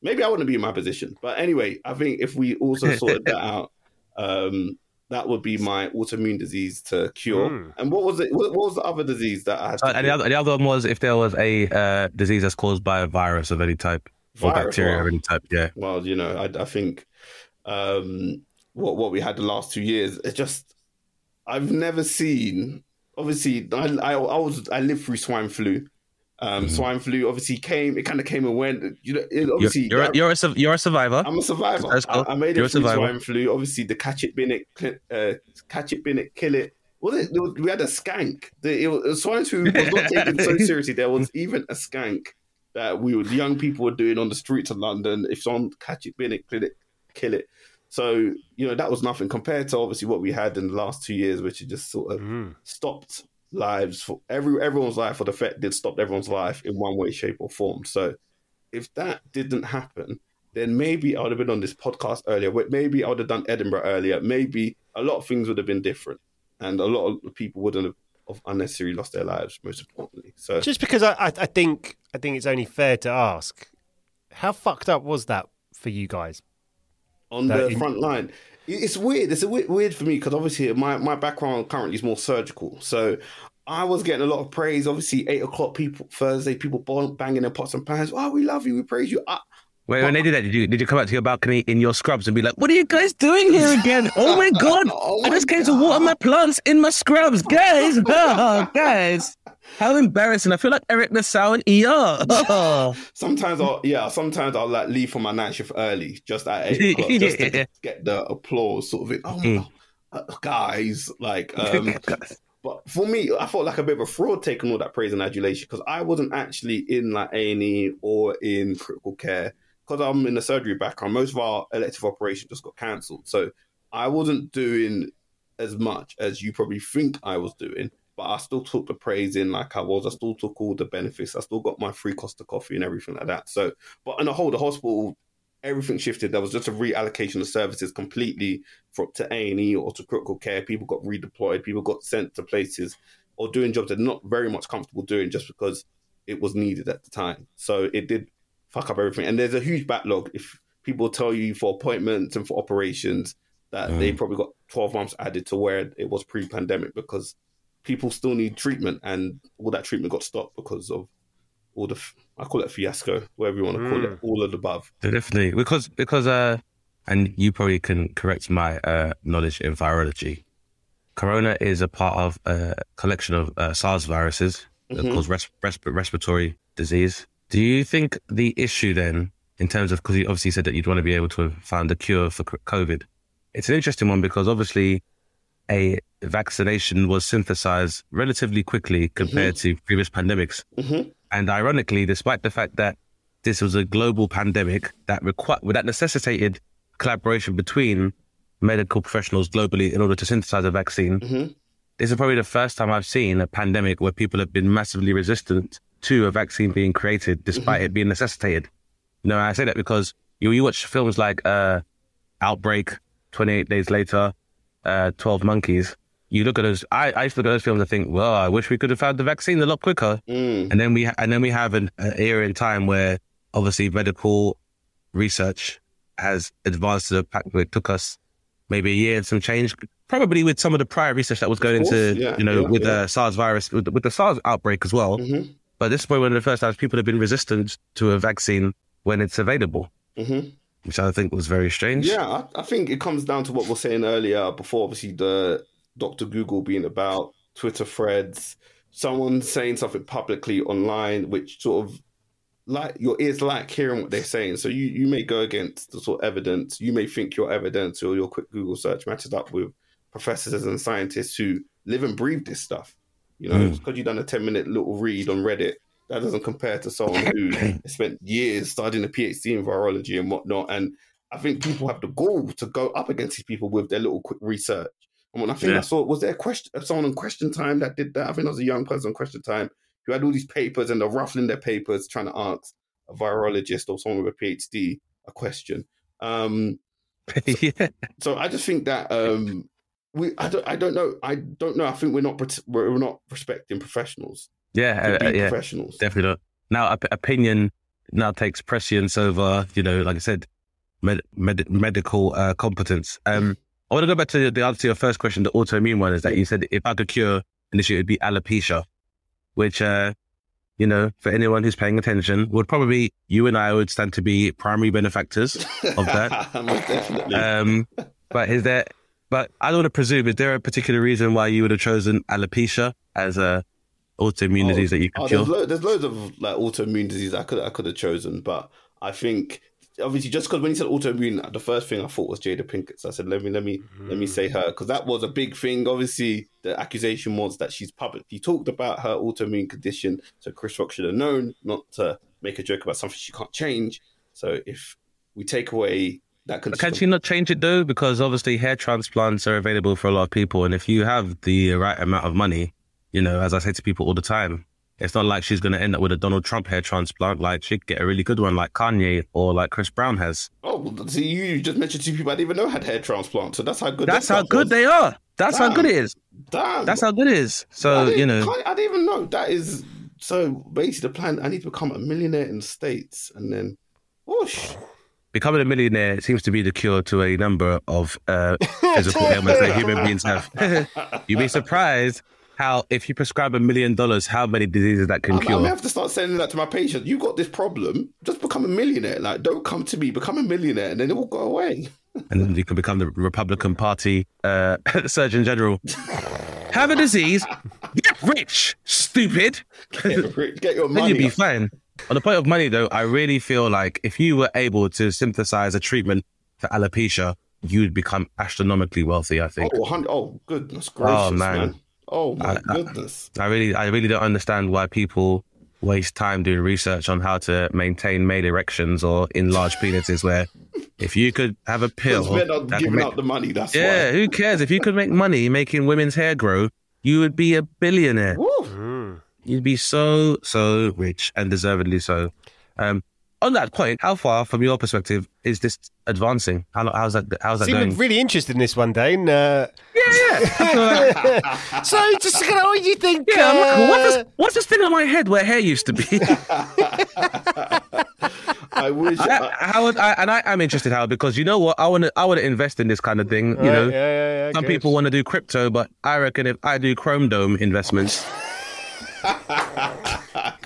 maybe I wouldn't be in my position. But anyway, I think if we also sorted that (laughs) out, um, that would be my autoimmune disease to cure. Hmm. And what was it? What, what was the other disease that I had? To Uh, and the other, the other one was if there was a uh, disease that's caused by a virus of any type or bacteria wow. of any type. Yeah. well, you know, I, I think um, what what we had the last two years, it just I've never seen. Obviously, I, I, I was I lived through swine flu. Um, Swine flu obviously came. It kind of came and went. You know, it, Mm-hmm. You're, obviously you're, a, you're, a, you're a survivor. I'm a survivor. I, I made You're it a through swine flu. Obviously, the catch it, bin it, uh, catch it, bin it, kill it. Was it? was- We had a skank. The, it was, swine flu was not taken so (laughs) seriously. There was even a skank that we were young people were doing on the streets of London. If someone catch it, bin it, kill it, kill it. So you know that was nothing compared to obviously what we had in the last two years, which had just sort of Mm. stopped lives for every everyone's life. For the fact did stopped everyone's life in one way, shape, or form. So if that didn't happen, then maybe I would have been on this podcast earlier. Maybe I would have done Edinburgh earlier. Maybe a lot of things would have been different, and a lot of people wouldn't have have unnecessarily lost their lives. Most importantly, so Just because I, I, I think I think it's only fair to ask, how fucked up was that for you guys? On That the in- front line. It's weird. It's a weird, weird for me because obviously my, my background currently is more surgical. So I was getting a lot of praise. Obviously, eight o'clock people Thursday, people bang- banging their pots and pans. Oh, we love you. We praise you. I, Wait, when they did that, did you did you come out to your balcony in your scrubs and be like, "What are you guys doing here again? Oh my (laughs) god! Oh I my just came to water my plants in my scrubs, guys. Oh, (laughs) guys, how embarrassing! I feel like Eric La Salle and ER. Oh. (laughs) (laughs) sometimes I'll yeah. Sometimes I'll like leave for my night shift early, just at eight o'clock, (laughs) just to Yeah. get the applause. Sort of it. Oh Mm. uh, guys, like. um But for me, I felt like a bit of a fraud taking all that praise and adulation because I wasn't actually in like A and E or in critical care because I'm in the surgery background. Most of our elective operations just got cancelled, so I wasn't doing as much as you probably think I was doing. But I still took the praise in like I was. I still took all the benefits. I still got my free Costa coffee and everything like that. So, but on the whole, the hospital everything shifted. There was just a reallocation of services completely from to A and E or to critical care. People got redeployed. People got sent to places or doing jobs they're not very much comfortable doing just because it was needed at the time. So it did fuck up everything. And there's a huge backlog. If people tell you for appointments and for operations that they mm. probably got 12 months added to where it was pre-pandemic because people still need treatment and all that treatment got stopped because of all the I call it fiasco, whatever you want to call it, all of the above. Definitely, because because uh, and you probably can correct my uh knowledge in virology. Corona is a part of a collection of uh, SARS viruses that Mhm. cause res- resp- respiratory disease. Do you think the issue then, in terms of because you obviously said that you'd want to be able to have found a cure for COVID, it's an interesting one because obviously a vaccination was synthesized relatively quickly compared to previous pandemics. Mhm. And ironically, despite the fact that this was a global pandemic that requ- that necessitated collaboration between medical professionals globally in order to synthesize a vaccine, Mhm. this is probably the first time I've seen a pandemic where people have been massively resistant to a vaccine being created, despite Mm-hmm. it being necessitated. You know, I say that because you, you watch films like uh, Outbreak, 28 Days Later, uh, 12 Monkeys. You look at those. I, I used to look at those films and think, well, I wish we could have found the vaccine a lot quicker. Mm. And then we and then we have an, an era in time where obviously medical research has advanced to the fact where it took us maybe a year and some change. Probably with some of the prior research that was going into, yeah, you know, yeah, with yeah. the SARS virus, with, with the SARS outbreak as well. Mhm. But this is probably one of the first times people have been resistant to a vaccine when it's available, Mhm. which I think was very strange. Yeah, I, I think it comes down to what we we're saying earlier before, obviously, the Dr. Google being about Twitter threads, someone saying something publicly online, which sort of like your ears like hearing what they're saying. So you, you may go against the sort of evidence. You may think your evidence or your quick Google search matches up with professors and scientists who live and breathe this stuff. You know, Mm. because you've done a 10 minute little read on Reddit, that doesn't compare to someone who (clears throat) spent years studying a PhD in virology and whatnot. And I think people have the gall to go up against these people with their little quick research. And I think Yeah. I saw, was there a question, someone on Question Time that did that? I think there was a young person on Question Time who had all these papers and they're ruffling their papers trying to ask a virologist or someone with a PhD a question. Um, (laughs) yeah. so I just think that um, we, I don't, I don't know, I don't know. I think we're not, we're we're not respecting professionals. Yeah, uh, uh, yeah, professionals. definitely not. Now, op- opinion now takes prescience over, you know, like I said, med- med- medical uh, competence. Um, I want to go back to the answer to your first question, the autoimmune one, is that you said if I could cure an issue, it'd be alopecia, which, uh, you know, for anyone who's paying attention, would probably you and I would stand to be primary benefactors of that. (laughs) Definitely. Um, but is there? But I don't want to presume. Is there a particular reason why you would have chosen alopecia as a autoimmune disease that you could Oh, cure? there's, lo- there's loads of like autoimmune disease I could I could have chosen, but I think obviously just because when you said autoimmune, the first thing I thought was Jada Pinkett. So I said, let me let me let me say her because that was a big thing. Obviously, the accusation was that she's publicly talked about her autoimmune condition, so Chris Rock should have known not to make a joke about something she can't change. So if we take away that condition, Can she not change it though? Because obviously hair transplants are available for a lot of people, and if you have the right amount of money, you know, as I say to people all the time, it's not like she's going to end up with a Donald Trump hair transplant. Like she could get a really good one, like Kanye or like Chris Brown has. oh, well, see, you just mentioned two people I didn't even know had hair transplants. So that's how good. That's that how good was. they are. That's how good it is. Damn, That's how good it is. So you know, I didn't even know that is. So basically, the plan. I need to become a millionaire in the states, and then, whoosh. becoming a millionaire seems to be the cure to a number of uh, (laughs) physical ailments that human beings have. (laughs) (laughs) You'd be surprised how, if you prescribe a million dollars, how many diseases that can I, I cure. may have to start sending that to my patients. You got this problem. Just become a millionaire. Like, don't come to me. Become a millionaire, and then it will go away. (laughs) and then you can become the Republican Party uh, (laughs) Surgeon General. Have a disease, get rich, stupid. Get, (laughs) rich, get your then money. you'd be fine. On the point of money, though, I really feel like if you were able to synthesize a treatment for alopecia, you'd become astronomically wealthy. I think. Oh, oh, goodness gracious, man. man. Oh my I- I- goodness. I really, I really don't understand why people waste time doing research on how to maintain male erections or enlarge penises. Where if you could have a pill, Because we're not that giving make- out the money. That's yeah, why. who cares? If you could make money making women's hair grow, you would be a billionaire. Woo. You'd be so, so rich and deservedly so. Um, on that point, how far, from your perspective, is this advancing? How, how's that? How's that Seem going? really interested in this one, Dane. Uh, yeah, (laughs) so, just kind of, what do you think? yeah. I'm like, what's uh, this? What's this thing on my head where hair used to be? (laughs) I wish. I, I, Howard, I, and I am interested, Howard, because you know what? I want to, I want to invest in this kind of thing. You Right, know, yeah, yeah, yeah, some good. people want to do crypto, but I reckon if I do Chrome Dome investments, (laughs)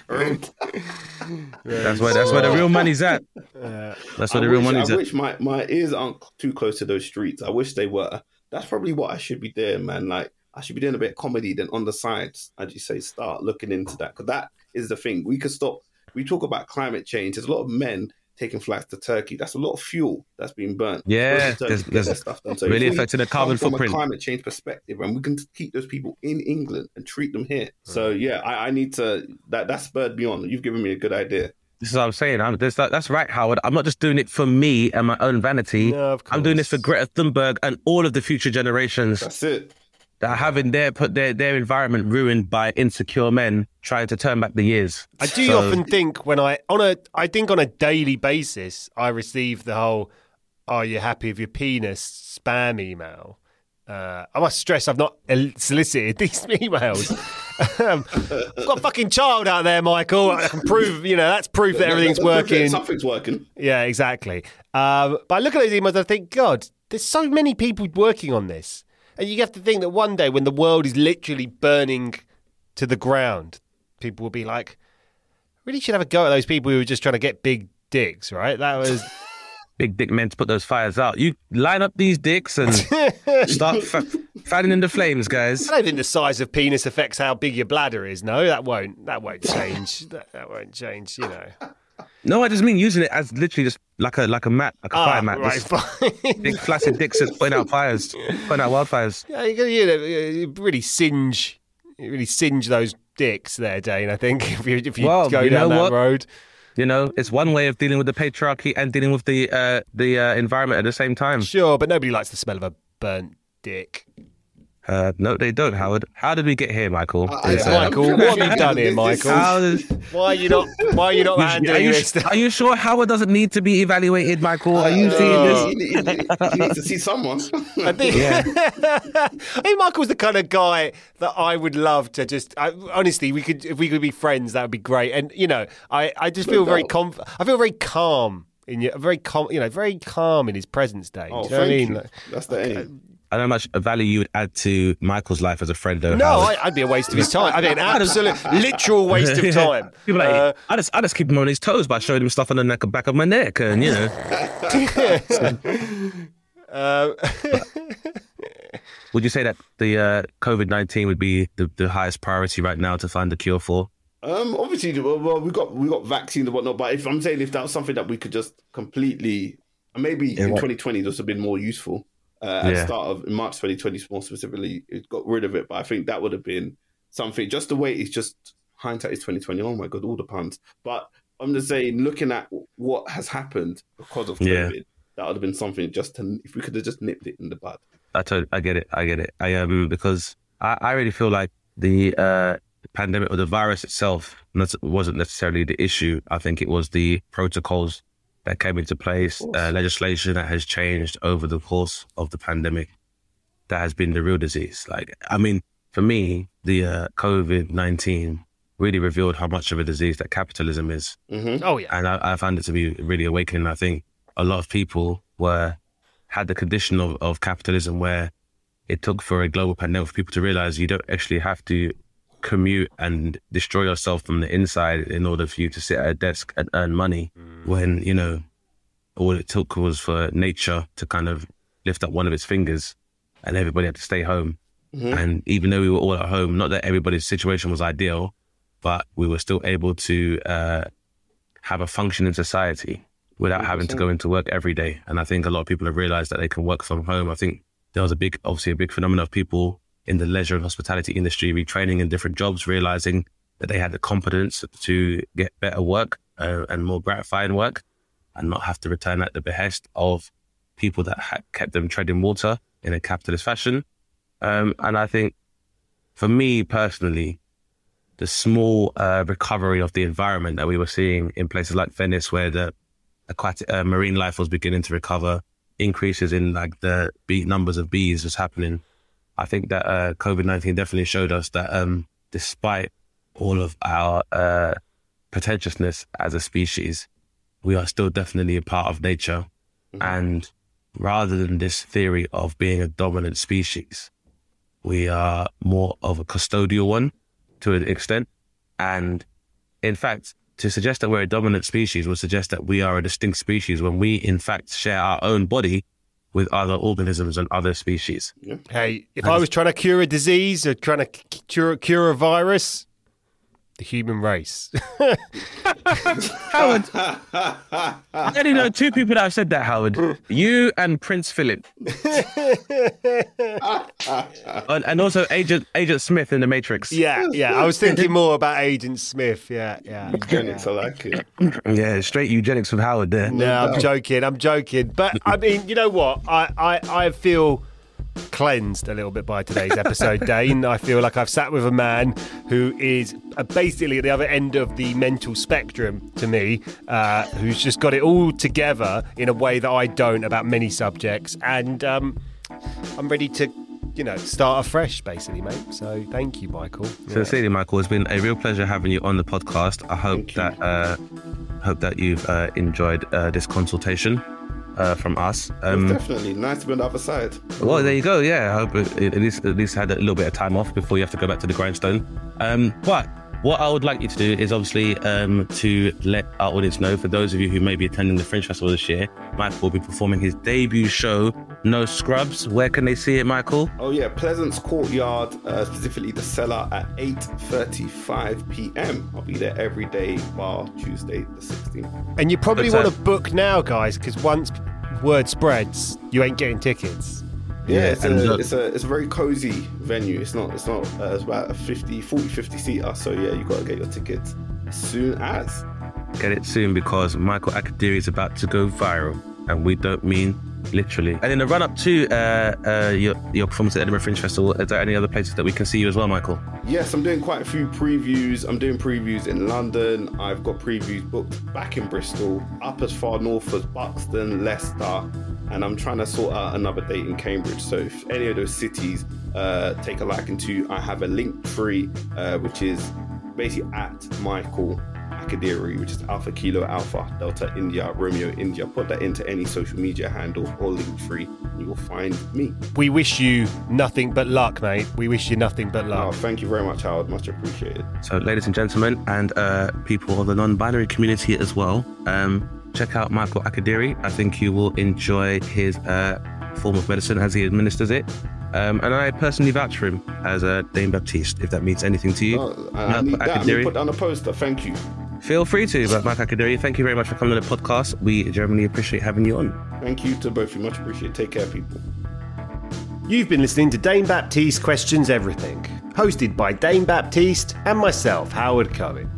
(laughs) that's where that's where the real money's at. That's where I the real wish, money's I at. wish my, my ears aren't too close to those streets. I wish they were. That's probably what I should be doing, man. Like I should be doing a bit of comedy. Then on the sides, as you say, start looking into that because that is the thing. We could stop. We talk about climate change. There's a lot of men taking flights to Turkey. That's a lot of fuel that's being burnt. Yeah, Go to there's- there's stuff done. So really affecting the carbon come from footprint. A climate change perspective, and we can keep those people in England and treat them here. Mm. So yeah, I, I need to. That that spurred me on. You've given me a good idea. This is what I'm saying. I'm, this, that, that's right, Howard. I'm not just doing it for me and my own vanity. No, of I'm doing this for. Greta Thunberg and all of the future generations. That's it. That are having their put their, their environment ruined by insecure men trying to turn back the years. I do So- often think when I on a I think on a daily basis I receive the whole "Are you happy with your penis?" spam email. Uh, I must stress I've not solicited (laughs) these emails. um, I've got a fucking child out there, Michael. I can prove, you know, that's proof that everything's working. Something's working. Yeah, exactly. Um, but I look at those emails I think, God, there's so many people working on this. And you have to think that one day when the world is literally burning to the ground, people will be like, really should have a go at those people who were just trying to get big dicks, right? That was. (laughs) big dick men to put those fires out. You line up these dicks and (laughs) start fa- fanning in the flames, guys. I don't think the size of penis affects how big your bladder is. No, that won't. That won't change. that, that won't change. You know. No, I just mean using it as literally just like a like a mat, like a Ah, fire mat. right, fine. (laughs) big flaccid dicks that point out fires, point out wildfires. Yeah, you, you know, you really singe, you really singe those dicks there, Dane. I think (laughs) if you if you Well, go you down that what? road. You know, it's one way of dealing with the patriarchy and dealing with the uh, the uh, environment at the same time. Sure, but nobody likes the smell of a burnt dick. Uh, no, they don't, Howard. How did we get here, Michael? I- Is, uh, Michael, what have you done here, Michael? how does- Why are you not? Why are you not are, handling you, this? are you sure Howard doesn't need to be evaluated, Michael? Are you seeing this? You, need- you need- to see someone. I think, (laughs) I think Michael's the kind of guy that I would love to just. I, honestly, we could if we could be friends, that would be great. And you know, I, I just feel very conf- I feel very calm in you, very calm. You know, very calm in his presence, Dave. Oh, Do you know what I thank mean? you. Like- That's the aim. I don't know how much value you would add to Michael's life as a friend, though. No, I, I'd be a waste of his time. I'd be an absolute, literal waste of (laughs) time. People like, Uh, I just, I just keep him on his toes by showing him stuff on the neck, back of my neck, and you know. (laughs) uh, (laughs) Would you say that the uh, COVID nineteen would be the, the highest priority right now to find a cure for? Um, obviously, well, we got we got vaccines and whatnot. But if I'm saying if that was something that we could just completely, maybe in what? 2020 this would have been more useful. Uh, at Yeah. the start of March 2020, more specifically, it got rid of it. But I think that would have been something. Just the way it's just hindsight is 2020. Oh my god, all the puns. But I'm just saying, looking at what has happened because of Yeah. COVID, that would have been something. Just to if we could have just nipped it in the bud. I tot- I get it, I get it. I um because I, I really feel like the uh, pandemic or the virus itself wasn't necessarily the issue. I think it was the protocols that came into place, uh, legislation that has changed over the course of the pandemic. That has been the real disease. Like, I mean, for me, the uh, COVID nineteen really revealed how much of a disease that capitalism is. oh yeah, and I, I found it to be really awakening. I think a lot of people were had the condition of, of capitalism where it took for a global pandemic for people to realize you don't actually have to commute and destroy yourself from the inside in order for you to sit at a desk and earn money when you know all it took was for nature to kind of lift up one of its fingers and everybody had to stay home and even though we were all at home not that everybody's situation was ideal but we were still able to uh, have a function in society without having to go into work every day. And I think a lot of people have realized that they can work from home. I think there was a big, obviously a big phenomenon of people in the leisure and hospitality industry retraining in different jobs, realizing that they had the competence to get better work uh, and more gratifying work and not have to return at the behest of people that kept them treading water in a capitalist fashion. Um, and I think for me personally, the small uh, recovery of the environment that we were seeing in places like Venice, where the aquatic uh, marine life was beginning to recover, increases in like the bee numbers of bees was happening. I think that uh, COVID nineteen definitely showed us that um, despite all of our uh, pretentiousness as a species, we are still definitely a part of nature. And rather than this theory of being a dominant species, we are more of a custodial one to an extent. And in fact, to suggest that we're a dominant species would suggest that we are a distinct species when we, in fact, share our own body with other organisms and other species. Hey, if I was trying to cure a disease or trying to cure cure a virus, the human race. (laughs) Howard, I only know two people that have said that, Howard. You and Prince Philip. (laughs) and, and also Agent Agent Smith in The Matrix. yeah, yeah. I was thinking more about Agent Smith. Yeah, yeah. Eugenics, I like it. (clears throat) Yeah, straight eugenics with Howard there. No, I'm joking. I'm joking. But I mean, you know what? I, I, I feel cleansed a little bit by today's episode, (laughs) Dane. I feel like I've sat with a man who is uh, basically at the other end of the mental spectrum to me, uh, who's just got it all together in a way that I don't about many subjects. And um, I'm ready to you know, start afresh, basically, mate. So thank you, Michael. Sincerely, yeah. Michael, it's been a real pleasure having you on the podcast. I hope that uh, hope that you've uh, enjoyed uh, this consultation. Uh, from us, um, definitely nice to be on the other side. Well, there you go. Yeah, I hope it, at least at least had a little bit of time off before you have to go back to the grindstone. Um, but what I would like you to do is obviously um, to let our audience know, for those of you who may be attending the Fringe Festival this year, Michael will be performing his debut show, No Scrubs. Where can they see it, Michael? Oh yeah, Pleasance Courtyard, uh, specifically the cellar at 8.35 p.m. I'll be there every day, bar Tuesday the 16th. And you probably want to book now, guys, because once word spreads, you ain't getting tickets. Yeah, it's a, it's a it's a very cozy venue. It's not it's not uh, it's about a 50, 40, 50 seater. So yeah, you got to get your tickets soon as. Get it soon because Michael Akadiri is about to go viral, and we don't mean literally. And in the run up to uh, uh, your, your performance at Edinburgh Fringe Festival, is there any other places that we can see you as well, Michael? Yes, I'm doing quite a few previews. I'm doing previews in London. I've got previews booked back in Bristol, up as far north as Buxton, Leicester, and I'm trying to sort out another date in Cambridge. So if any of those cities uh, take a liking to, I have a Linktree, uh, which is basically at Michael Akadiri, which is Alpha Kilo Alpha Delta India Romeo India. Put that into any social media handle or Linktree, and you will find me. We wish you nothing but luck, mate. We wish you nothing but luck. Oh, thank you very much, Howard. Much appreciated. So, ladies and gentlemen, and uh, people of the non-binary community as well, um, check out Michael Akadiri. I think you will enjoy his uh, form of medicine as he administers it. Um, and I personally vouch for him as a Dane Baptiste, if that means anything to you. Oh, I need that. I need put down a poster. Thank you. Feel free to, but Mike Akadiri, thank you very much for coming on the podcast. We genuinely appreciate having you on. Thank you to both of you. Much appreciate. Take care, people. You've been listening to Dane Baptiste Questions Everything, hosted by Dane Baptiste and myself, Howard Cohen.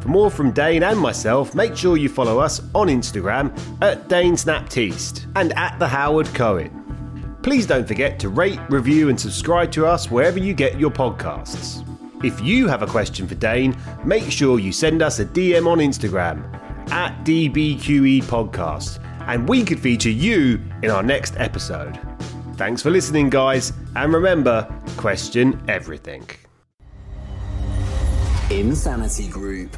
For more from Dane and myself, make sure you follow us on Instagram at Dane Snaptiste and at the Howard Cohen. Please don't forget to rate, review, and subscribe to us wherever you get your podcasts. If you have a question for Dane, make sure you send us a DM on Instagram at DBQE Podcast, and we could feature you in our next episode. Thanks for listening, guys, and remember question everything. Insanity Group.